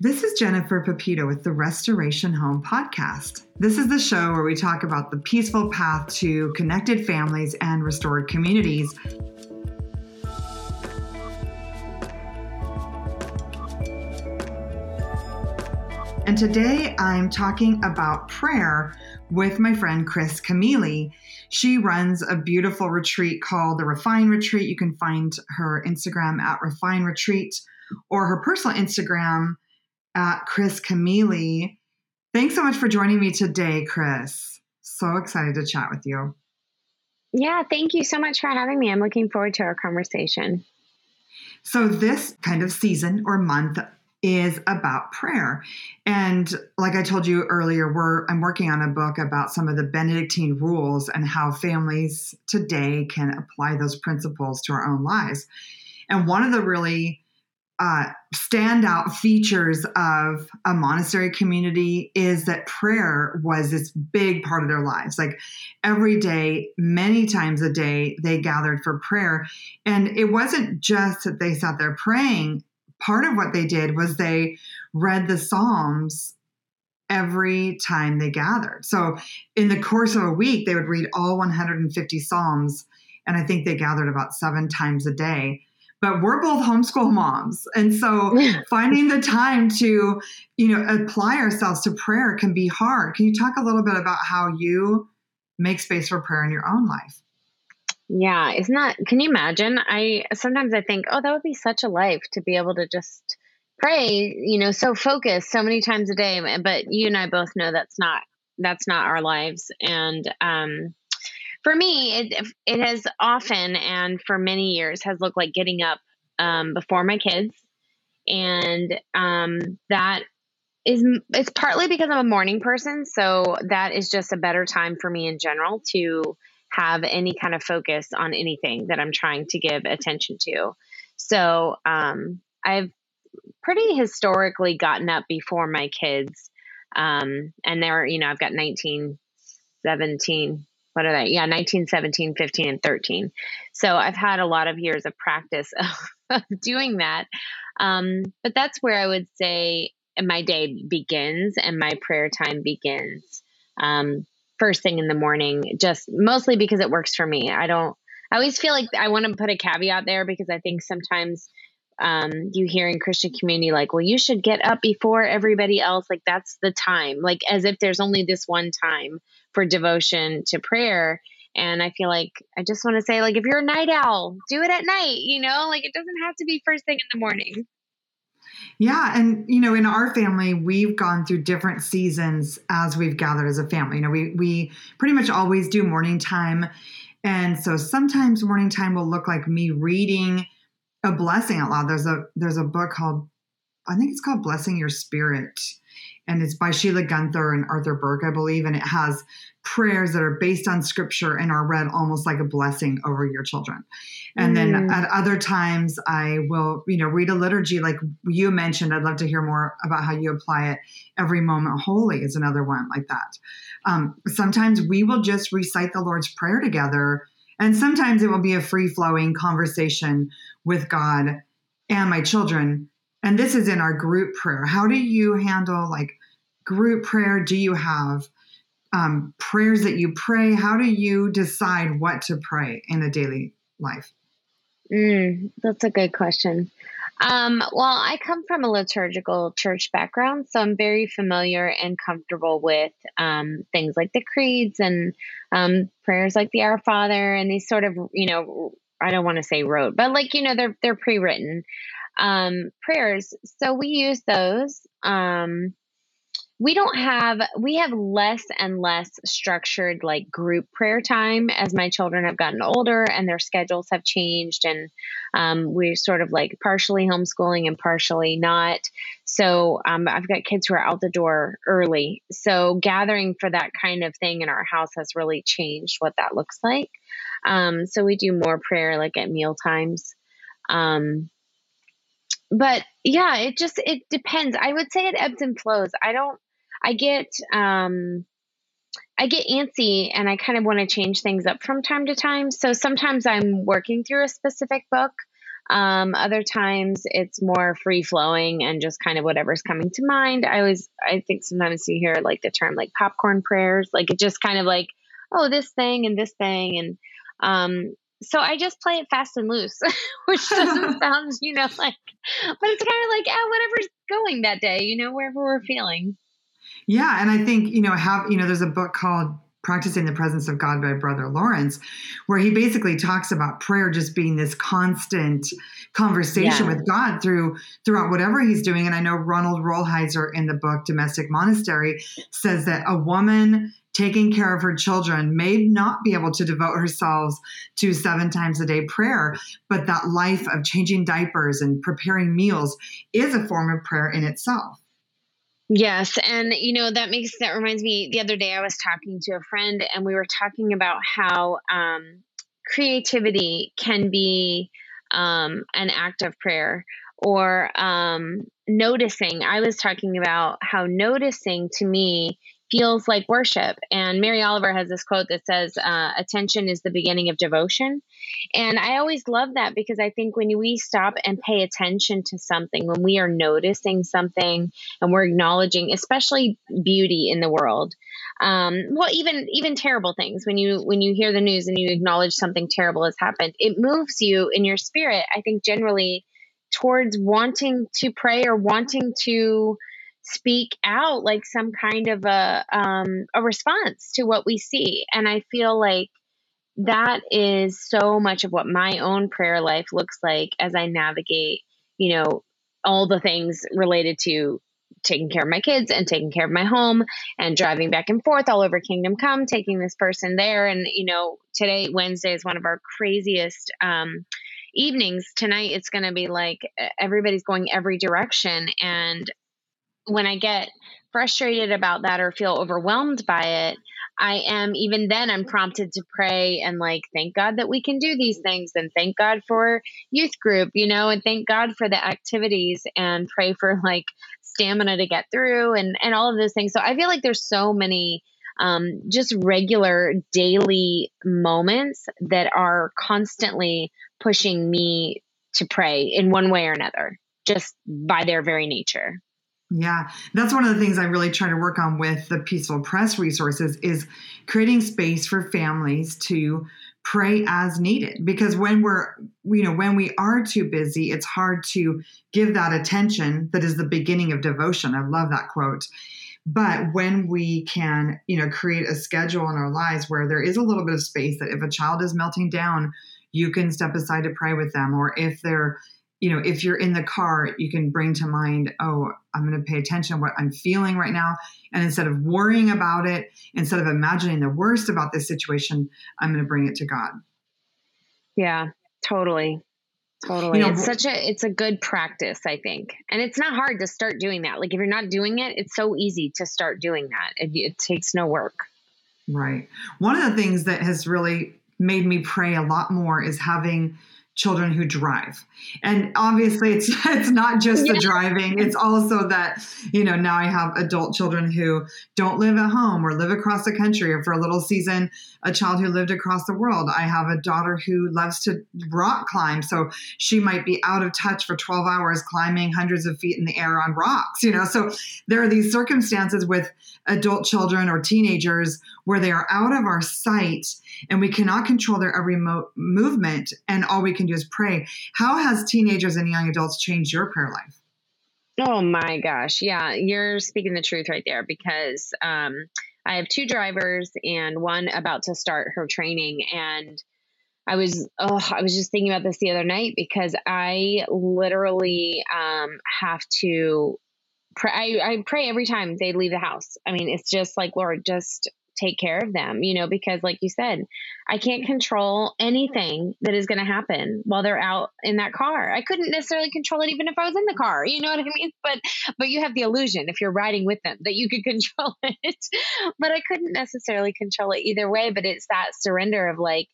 This is Jennifer Pepito with the Restoration Home Podcast. This is the show where we talk about the peaceful path to connected families and restored communities. And today I'm talking about prayer with my friend Kris Camealy. She runs a beautiful retreat called the Refine Retreat. You can find her Instagram at Refine Retreat or her personal Instagram at Kris Camealy. Thanks so much for joining me today, Kris. So excited to chat with you. Yeah, thank you so much for having me. I'm looking forward to our conversation. So, this kind of season or month is about prayer. And like I told you earlier, we're I'm working on a book about some of the Benedictine rules and how families today can apply those principles to our own lives. And one of the really uh, standout features of a monastery community is that prayer was this big part of their lives. Like every day, many times a day, they gathered for prayer. And it wasn't just that they sat there praying, part of what they did was they read the Psalms every time they gathered. So in the course of a week, they would read all 150 Psalms. And I think they gathered about seven times a day but we're both homeschool moms. And so finding the time to you know apply ourselves to prayer can be hard. Can you talk a little bit about how you make space for prayer in your own life? Yeah isn't that can you imagine? I sometimes i think oh that would be such a life to be able to just pray you know so focused so many times a day. But you and i both know that's not that's not our lives. And um for me, it it has often and for many years has looked like getting up um, before my kids, and um, that is it's partly because I'm a morning person, so that is just a better time for me in general to have any kind of focus on anything that I'm trying to give attention to. So um, I've pretty historically gotten up before my kids, um, and they're you know I've got 19, 17, what are they? Yeah, 19, 17, 15, and 13. So I've had a lot of years of practice of, of doing that. Um, but that's where I would say my day begins and my prayer time begins. Um, first thing in the morning, just mostly because it works for me. I don't, I always feel like I want to put a caveat there because I think sometimes um, you hear in Christian community, like, well, you should get up before everybody else. Like, that's the time, like, as if there's only this one time for devotion to prayer. And I feel like I just want to say, like, if you're a night owl, do it at night, you know, like, it doesn't have to be first thing in the morning. Yeah. And, you know, in our family, we've gone through different seasons as we've gathered as a family. You know, we, we pretty much always do morning time. And so sometimes morning time will look like me reading a blessing out loud. There's a there's a book called I think it's called Blessing Your Spirit. And it's by Sheila Gunter and Arthur Burk, I believe. And it has prayers that are based on scripture and are read almost like a blessing over your children. And mm. then at other times, I will, you know, read a liturgy like you mentioned. I'd love to hear more about how you apply it. Every moment holy is another one like that. Um, sometimes we will just recite the Lord's Prayer together and sometimes it will be a free flowing conversation with God and my children. And this is in our group prayer. How do you handle like group prayer? Do you have um, prayers that you pray? How do you decide what to pray in a daily life? Mm, that's a good question. Um, well, I come from a liturgical church background, so I'm very familiar and comfortable with um, things like the creeds and um, prayers like the Our Father and these sort of, you know, I don't want to say rote, but like you know, they're they're pre-written um, prayers. So we use those. We don't have we have less and less structured like group prayer time as my children have gotten older and their schedules have changed and um, we're sort of like partially homeschooling and partially not. So um, i've got kids who are out the door early. So gathering for that kind of thing in our house has really changed what that looks like. Um, so we do more prayer like at meal times. Um, but yeah it just it depends. I would say it ebbs and flows. I don't I get um I get antsy and I kind of want to change things up from time to time. So sometimes I'm working through a specific book Um, other times it's more free flowing and just kind of whatever's coming to mind. I always, I think sometimes you hear like the term like popcorn prayers, like it just kind of like, oh, this thing and this thing. And, um, so I just play it fast and loose, which doesn't sound, you know, like, but it's kind of like, oh, whatever's going that day, you know, wherever we're feeling. Yeah. And I think, you know, have, you know, there's a book called Practicing the Presence of God by Brother Lawrence, where he basically talks about prayer just being this constant conversation yeah. with God through throughout whatever he's doing. And I know Ronald Rolheiser in the book Domestic Monastery says that a woman taking care of her children may not be able to devote herself to seven times a day prayer, but that life of changing diapers and preparing meals is a form of prayer in itself. Yes. And, you know, that makes, that reminds me, the other day I was talking to a friend and we were talking about how um, creativity can be um, an act of prayer or um, noticing. I was talking about how noticing to me feels like worship. And Mary Oliver has this quote that says, uh, Attention is the beginning of devotion. And I always love that because I think when we stop and pay attention to something, when we are noticing something and we're acknowledging, especially beauty in the world, um, well, even even terrible things. When you when you hear the news and you acknowledge something terrible has happened, it moves you in your spirit. I think generally towards wanting to pray or wanting to speak out like some kind of a um, a response to what we see. And i feel like that is so much of what my own prayer life looks like as i navigate you know all the things related to taking care of my kids and taking care of my home and driving back and forth all over kingdom come taking this person there. And you know today wednesday is one of our craziest um, evenings. Tonight it's going to be like everybody's going every direction. And when I get frustrated about that or feel overwhelmed by it, I am even then I'm prompted to pray and like thank God that we can do these things and thank God for youth group, you know, and thank God for the activities and pray for like stamina to get through and and all of those things. So I feel like there's so many um, just regular daily moments that are constantly pushing me to pray in one way or another, just by their very nature. Yeah, that's one of the things I really try to work on with the Peaceful Press resources is creating space for families to pray as needed. Because when we're you know when we are too busy it's hard to give that attention that is the beginning of devotion. I love that quote. But when we can you know create a schedule in our lives where there is a little bit of space that if a child is melting down you can step aside to pray with them. Or if they're you know, if you're in the car, you can bring to mind, oh, I'm going to pay attention to what I'm feeling right now. And instead of worrying about it, instead of imagining the worst about this situation, I'm going to bring it to God. Yeah, totally. Totally. You know, it's such a it's a good practice, I think. And it's not hard to start doing that. Like if you're not doing it, it's so easy to start doing that. It, it takes no work. Right. One of the things that has really made me pray a lot more is having children who drive. And obviously it's it's not just the driving, it's also that, you know, now I have adult children who don't live at home or live across the country or for a little season a child who lived across the world. I have a daughter who loves to rock climb, so she might be out of touch for 12 hours climbing hundreds of feet in the air on rocks, you know. So there are these circumstances with adult children or teenagers where they are out of our sight and we cannot control their every mo- movement and all we can do is pray. How has teenagers and young adults changed your prayer life? Oh my gosh. Yeah, you're speaking the truth right there because um, I have two drivers and one about to start her training. And I was, oh, I was just thinking about this the other night because I literally um, have to pray. I, I pray every time they leave the house. I mean, it's just like, Lord, just take care of them, you know, because like you said, I can't control anything that is going to happen while they're out in that car. I couldn't necessarily control it even if I was in the car, you know what I mean? But but you have the illusion if you're riding with them that you could control it. but I couldn't necessarily control it either way, but it's that surrender of like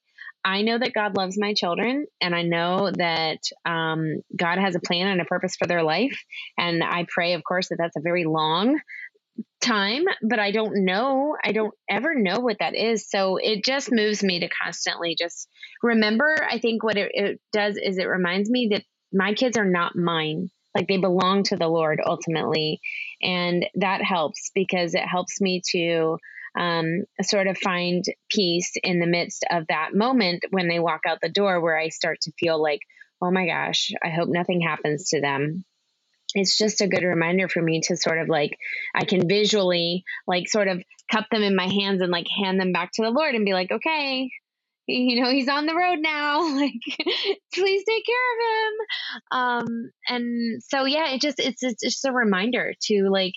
I know that God loves my children, and I know that um, God has a plan and a purpose for their life. And I pray, of course, that that's a very long time, but I don't know. I don't ever know what that is. So it just moves me to constantly just remember. I think what it, it does is it reminds me that my kids are not mine. Like they belong to the Lord ultimately. And that helps because it helps me to um, sort of find peace in the midst of that moment when they walk out the door where I start to feel like, oh my gosh, I hope nothing happens to them it's just a good reminder for me to sort of like I can visually like sort of cup them in my hands and like hand them back to the Lord and be like, okay, you know, he's on the road now. Like, please take care of him. Um, and so yeah, it just it's it's just a reminder to like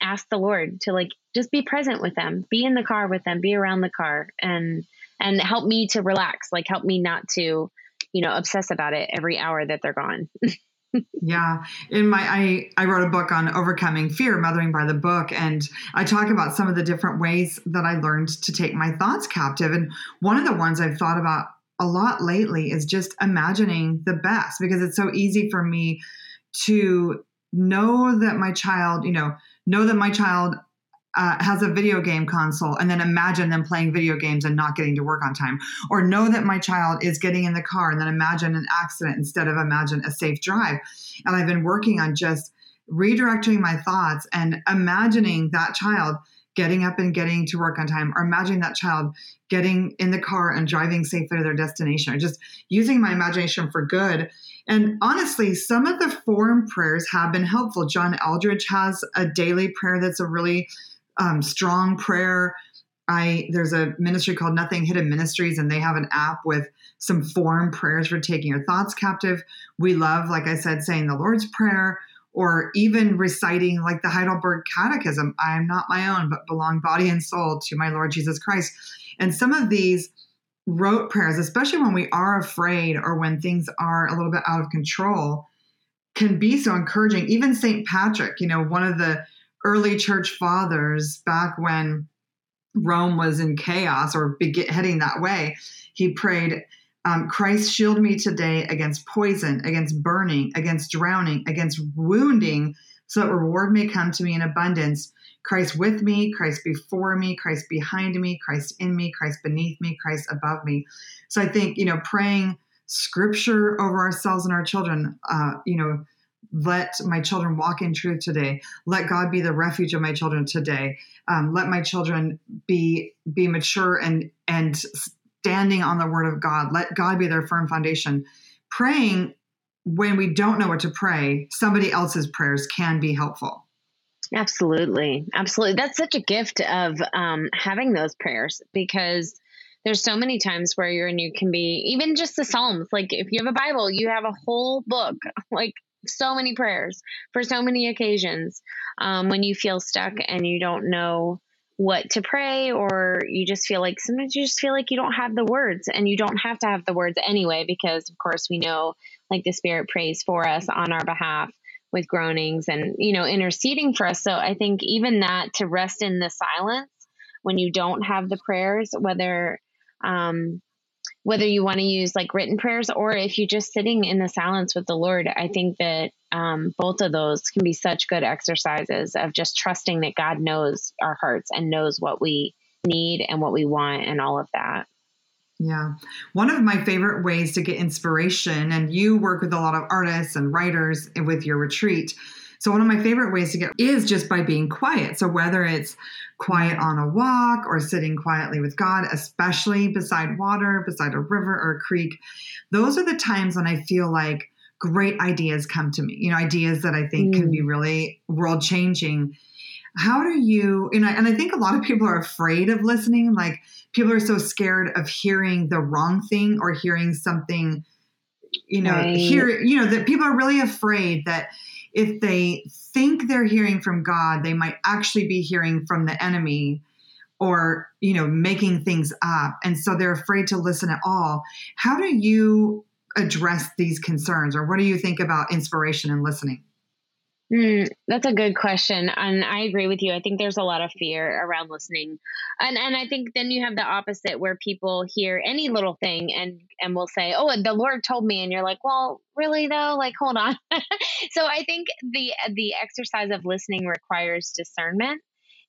ask the Lord to like just be present with them, be in the car with them, be around the car, and and help me to relax. Like help me not to, you know, obsess about it every hour that they're gone. yeah. In my I, I wrote a book on overcoming fear mothering by the book and i talk about some of the different ways that i learned to take my thoughts captive. And one of the ones i've thought about a lot lately is just imagining the best because it's so easy for me to know that my child you know know that my child uh, has a video game console and then imagine them playing video games and not getting to work on time. Or know that my child is getting in the car and then imagine an accident instead of imagine a safe drive. And i've been working on just redirecting my thoughts and imagining that child getting up and getting to work on time or imagining that child getting in the car and driving safely to their destination or just using my imagination for good. And honestly some of the form prayers have been helpful. John eldredge has a daily prayer that's a really um, strong prayer. I there's a ministry called Nothing Hidden Ministries, and they have an app with some form prayers for taking your thoughts captive. We love, like I said, saying the Lord's Prayer or even reciting like the Heidelberg Catechism. I am not my own, but belong body and soul to my Lord Jesus Christ. And some of these rote prayers, especially when we are afraid or when things are a little bit out of control, can be so encouraging. Even St. Patrick, you know, one of the early church fathers back when Rome was in chaos or heading that way, he prayed, um, Christ, shield me today against poison, against burning, against drowning, against wounding, so that reward may come to me in abundance. Christ with me, Christ before me, Christ behind me, Christ in me, Christ beneath me, Christ above me. So I think, you know, praying scripture over ourselves and our children, uh, you know, let my children walk in truth today. Let god be the refuge of my children today. Um, let my children be be mature and and standing on the word of god. Let god be their firm foundation. Praying when we don't know what to pray somebody else's prayers can be helpful. Absolutely. Absolutely. That's such a gift of um, having those prayers because there's so many times where you're and you can be even just the psalms like if you have a bible you have a whole book like so many prayers for so many occasions um, when you feel stuck and you don't know what to pray or you just feel like sometimes you just feel like you don't have the words and you don't have to have the words anyway because of course we know like the spirit prays for us on our behalf with groanings and you know interceding for us. So i think even that to rest in the silence when you don't have the prayers whether um, whether you want to use like written prayers or if you're just sitting in the silence with the Lord, I think that um, both of those can be such good exercises of just trusting that God knows our hearts and knows what we need and what we want and all of that. Yeah. One of my favorite ways to get inspiration, and you work with a lot of artists and writers with your retreat, so, one of my favorite ways to get is just by being quiet. So, whether it's quiet on a walk or sitting quietly with God, especially beside water, beside a river or a creek, those are the times when I feel like great ideas come to me, you know, ideas that I think mm. can be mm. really world changing. How do you, you know, and I think a lot of people are afraid of listening. Like people are so scared of hearing the wrong thing or hearing something, you know, right. hear, you know, that people are really afraid that if they think they're hearing from God, they might actually be hearing from the enemy or, you know, making things up. And so they're afraid to listen at all. How do you address these concerns or what do you think about inspiration and listening? Mm, that's a good question, and I agree with you. I think there's a lot of fear around listening, and and I think then you have the opposite where people hear any little thing and and will say, "Oh, the Lord told me," and you're like, "Well, really though? Like, hold on." so I think the the exercise of listening requires discernment,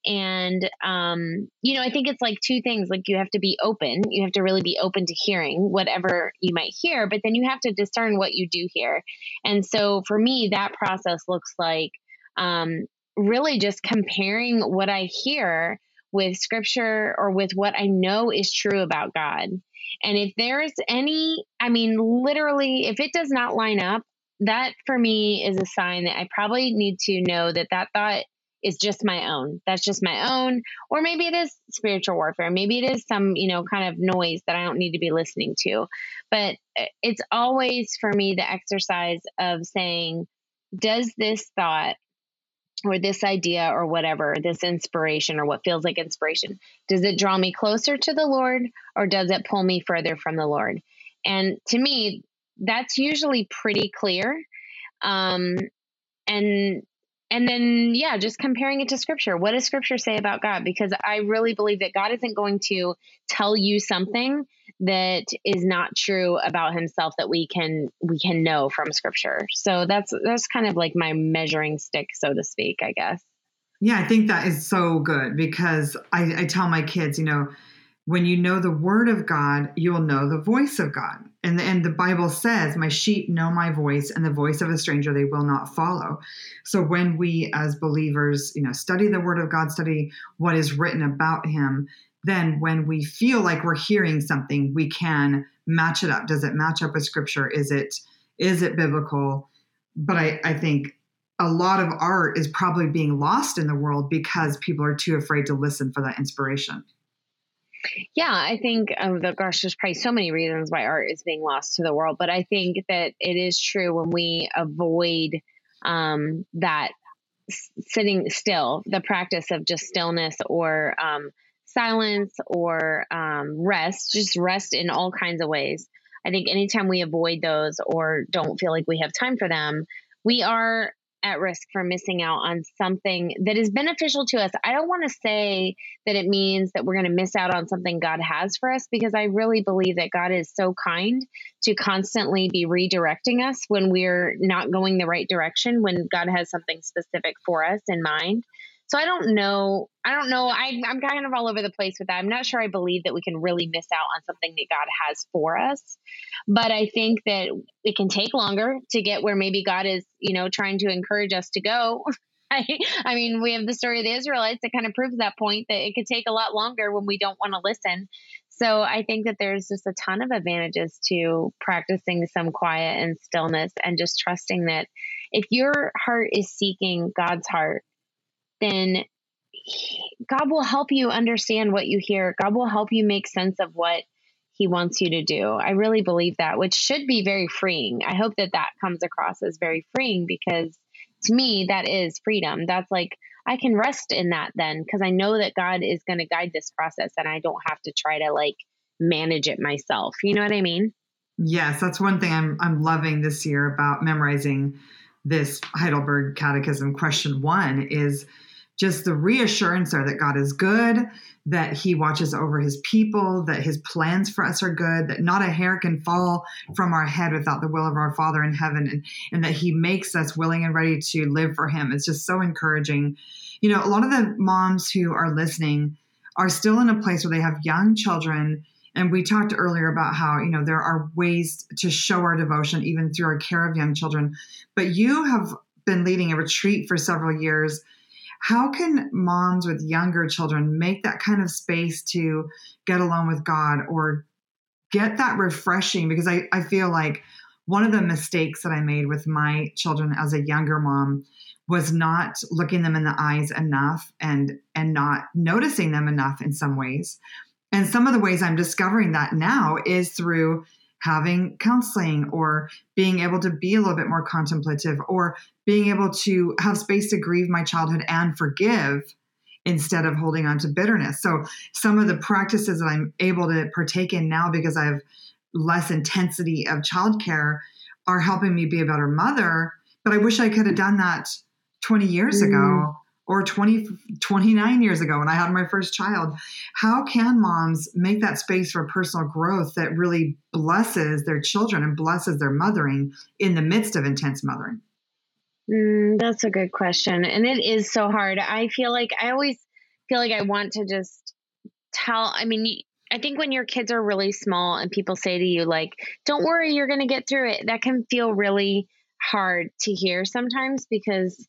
And, um, you know, I think it's like two things. Like you have to be open. You have to really be open to hearing whatever you might hear, but then you have to discern what you do hear. And so for me, that process looks like um, really just comparing what I hear with scripture or with what I know is true about God. And if there's any, I mean, literally, if it does not line up, that for me is a sign that I probably need to know that that thought is just my own. That's just my own. Or maybe it is spiritual warfare. Maybe it is some, you know, kind of noise that I don't need to be listening to. But uh, it's always for me the exercise of saying, does this thought or this idea or whatever, this inspiration or what feels like inspiration, does it draw me closer to the Lord or does it pull me further from the Lord? And to me, that's usually pretty clear. Um, and and then yeah just comparing it to scripture. What does scripture say about god? Because i really believe that god isn't going to tell you something that is not true about himself that we can we can know from scripture. So that's that's kind of like my measuring stick so to speak i guess. Yeah i think that is so good because i, I tell my kids you know when you know the word of god you will know the voice of god and, and the bible says my sheep know my voice and the voice of a stranger they will not follow so when we as believers you know study the word of god study what is written about him then when we feel like we're hearing something, we can match it up. Does it match up with scripture? Is it is it biblical? But I, I think a lot of art is probably being lost in the world because people are too afraid to listen for that inspiration. Yeah, I think, um, the, gosh, there's probably so many reasons why art is being lost to the world, but I think that it is true when we avoid um, that sitting still, the practice of just stillness or um, silence or um, rest, just rest in all kinds of ways. I think anytime we avoid those or don't feel like we have time for them, we are at risk for missing out on something that is beneficial to us. I don't want to say that it means that we're going to miss out on something God has for us because I really believe that God is so kind to constantly be redirecting us when we're not going the right direction, when God has something specific for us in mind. So I don't know. I don't know. I, I'm kind of all over the place with that. I'm not sure I believe that we can really miss out on something that God has for us. But I think that it can take longer to get where maybe God is, you know, trying to encourage us to go. I, I mean, we have the story of the Israelites that kind of proves that point that it could take a lot longer when we don't want to listen. So I think that there's just a ton of advantages to practicing some quiet and stillness and just trusting that if your heart is seeking God's heart, then God will help you understand what you hear. God will help you make sense of what He wants you to do. I really believe that, which should be very freeing. I hope that that comes across as very freeing because to me, that is freedom. That's like, I can rest in that then because I know that God is going to guide this process and I don't have to try to like manage it myself. You know what I mean? Yes, that's one thing I'm I'm loving this year about memorizing this Heidelberg Catechism question 1 is just the reassurance there that God is good, that He watches over His people, that His plans for us are good, that not a hair can fall from our head without the will of our Father in heaven, and, and that He makes us willing and ready to live for Him. It's just so encouraging. You know, a lot of the moms who are listening are still in a place where they have young children. And we talked earlier about how, you know, there are ways to show our devotion even through our care of young children. But you have been leading a retreat for several years how can moms with younger children make that kind of space to get alone with God or get that refreshing? Because I, I feel like one of the mistakes that I made with my children as a younger mom was not looking them in the eyes enough and and not noticing them enough in some ways. And some of the ways I'm discovering that now is through having counseling or being able to be a little bit more contemplative or being able to have space to grieve my childhood and forgive instead of holding on to bitterness. So some of the practices that I'm able to partake in now because I have less intensity of childcare are helping me be a better mother. But I wish I could have done that 20 years mm. ago or 20, 29 years ago when I had my first child. How can moms make that space for personal growth that really blesses their children and blesses their mothering in the midst of intense mothering? Mm, that's a good question. And it is so hard. I feel like I always feel like I want to just tell. I mean, I think when your kids are really small and people say to you, like, don't worry, you're going to get through it, that can feel really hard to hear sometimes because,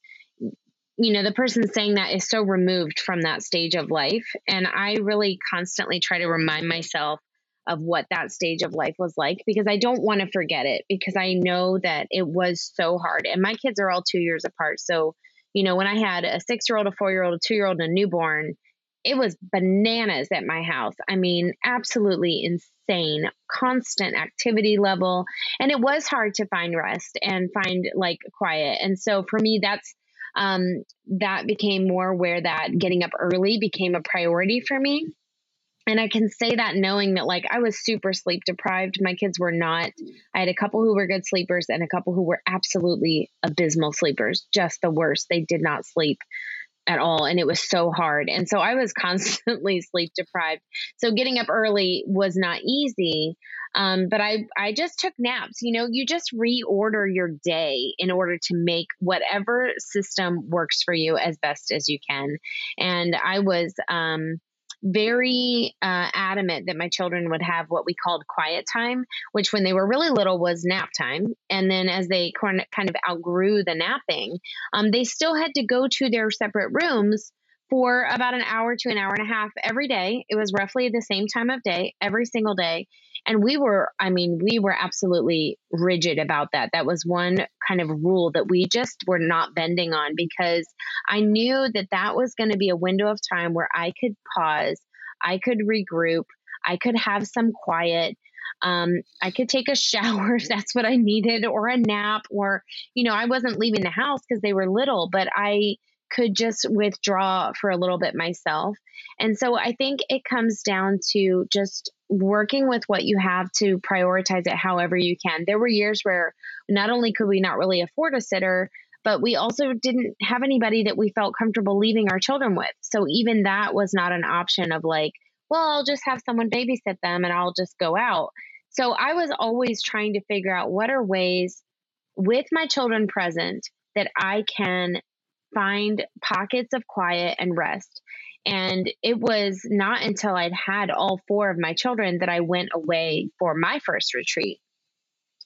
you know, the person saying that is so removed from that stage of life. And I really constantly try to remind myself of what that stage of life was like because I don't want to forget it because I know that it was so hard. And my kids are all two years apart. So, you know, when I had a six year old, a four year old, a two year old, and a newborn, it was bananas at my house. I mean, absolutely insane, constant activity level. And it was hard to find rest and find like quiet. And so for me, that's, um, that became more where that getting up early became a priority for me. And I can say that knowing that, like, I was super sleep deprived. My kids were not. I had a couple who were good sleepers and a couple who were absolutely abysmal sleepers, just the worst. They did not sleep at all and it was so hard. And so i was constantly sleep deprived. So getting up early was not easy um, but i i just took naps. You know you just reorder your day in order to make whatever system works for you as best as you can. And i was um, very uh, adamant that my children would have what we called quiet time, which when they were really little was nap time. And then as they kind of outgrew the napping, um, they still had to go to their separate rooms for about an hour to an hour and a half every day. It was roughly the same time of day every single day. And we were, I mean, we were absolutely rigid about that. That was one kind of rule that we just were not bending on because I knew that that was going to be a window of time where I could pause, I could regroup, I could have some quiet. Um, I could take a shower if that's what I needed, or a nap, or, you know, I wasn't leaving the house because they were little, but I could just withdraw for a little bit myself. And so I think it comes down to just working with what you have to prioritize it however you can. There were years where not only could we not really afford a sitter, but we also didn't have anybody that we felt comfortable leaving our children with. So even that was not an option of like, well, I'll just have someone babysit them and I'll just go out. So I was always trying to figure out what are ways with my children present that I can find pockets of quiet and rest. And it was not until I'd had all four of my children that I went away for my first retreat.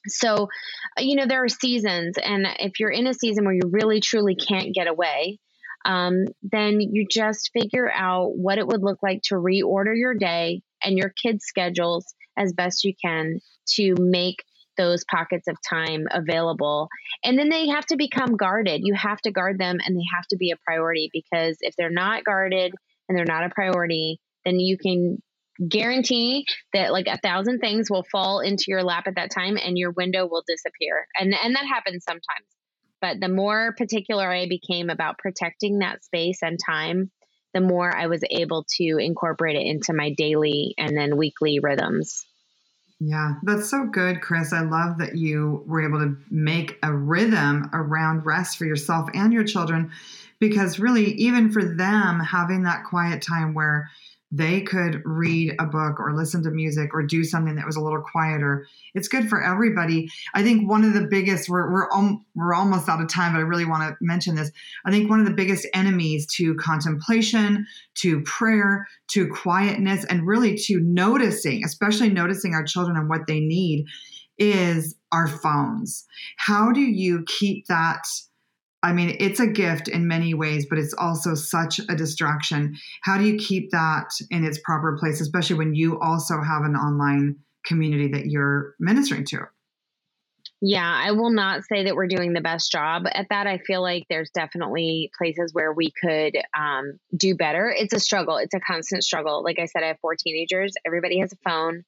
So, you know, there are seasons, and if you're in a season where you really truly can't get away, um, then you just figure out what it would look like to reorder your day and your kids' schedules as best you can to make those pockets of time available. And then they have to become guarded. You have to guard them and they have to be a priority because if they're not guarded and they're not a priority, then you can guarantee that like a thousand things will fall into your lap at that time and your window will disappear. And and that happens sometimes. But the more particular I became about protecting that space and time, the more I was able to incorporate it into my daily and then weekly rhythms. Yeah, that's so good, Kris. I love that you were able to make a rhythm around rest for yourself and your children because really, even for them, having that quiet time where they could read a book or listen to music or do something that was a little quieter. It's good for everybody. I think one of the biggest we're we're, om, we're almost out of time, but I really want to mention this. I think one of the biggest enemies to contemplation, to prayer, to quietness, and really to noticing, especially noticing our children and what they need, is our phones. How do you keep that? I mean, it's a gift in many ways, but it's also such a distraction. How do you keep that in its proper place, especially when you also have an online community that you're ministering to? Yeah, I will not say that we're doing the best job at that. I feel like there's definitely places where we could um, do better. It's a struggle, it's a constant struggle. Like I said, I have four teenagers, everybody has a phone.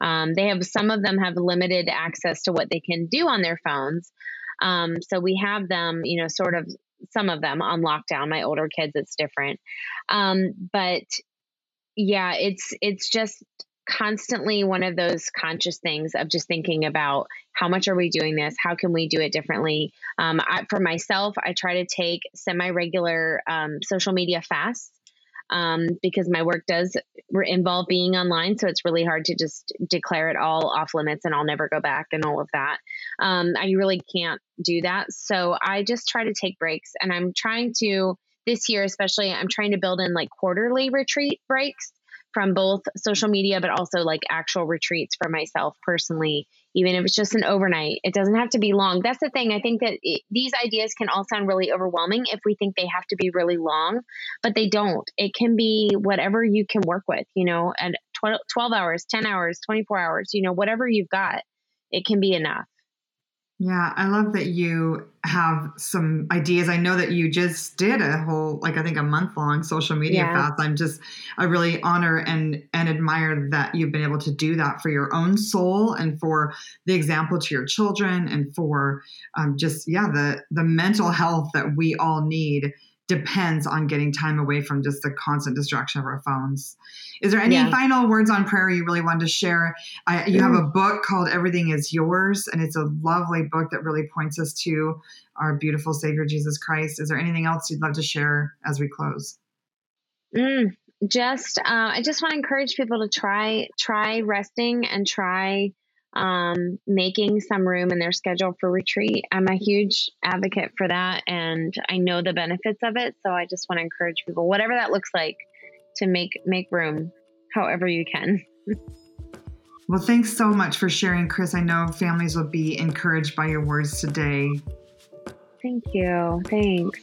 Um, they have some of them have limited access to what they can do on their phones. Um, so we have them, you know, sort of some of them on lockdown. My older kids, it's different. Um, but yeah, it's it's just constantly one of those conscious things of just thinking about how much are we doing this how can we do it differently um, I, for myself i try to take semi-regular um, social media fasts um, because my work does involve being online. So it's really hard to just declare it all off limits and I'll never go back and all of that. Um, I really can't do that. So I just try to take breaks and I'm trying to this year, especially, I'm trying to build in like quarterly retreat breaks from both social media, but also like actual retreats for myself personally, even if it's just an overnight. It doesn't have to be long. That's the thing. I think that it, these ideas can all sound really overwhelming if we think they have to be really long, but they don't. It can be whatever you can work with, you know, and 12, 12 hours, 10 hours, 24 hours, you know, whatever you've got, it can be enough. Yeah, I love that you have some ideas. I know that you just did a whole, like I think a month long social media yeah. fast. I'm just, I really honor and and admire that you've been able to do that for your own soul and for the example to your children and for um, just yeah the the mental health that we all need depends on getting time away from just the constant distraction of our phones. Is there any yeah. final words on prayer you really wanted to share? I, you have a mm. book called Everything is Yours, and it's a lovely book that really points us to our beautiful Savior Jesus Christ. Is there anything else you'd love to share as we close? Mm, just, uh, I just want to encourage people to try try resting and try um, making some room in their schedule for retreat. I'm a huge advocate for that, and I know the benefits of it. So I just want to encourage people, whatever that looks like, to make make room, however you can. well, thanks so much for sharing, Kris. I know families will be encouraged by your words today. Thank you. Thanks.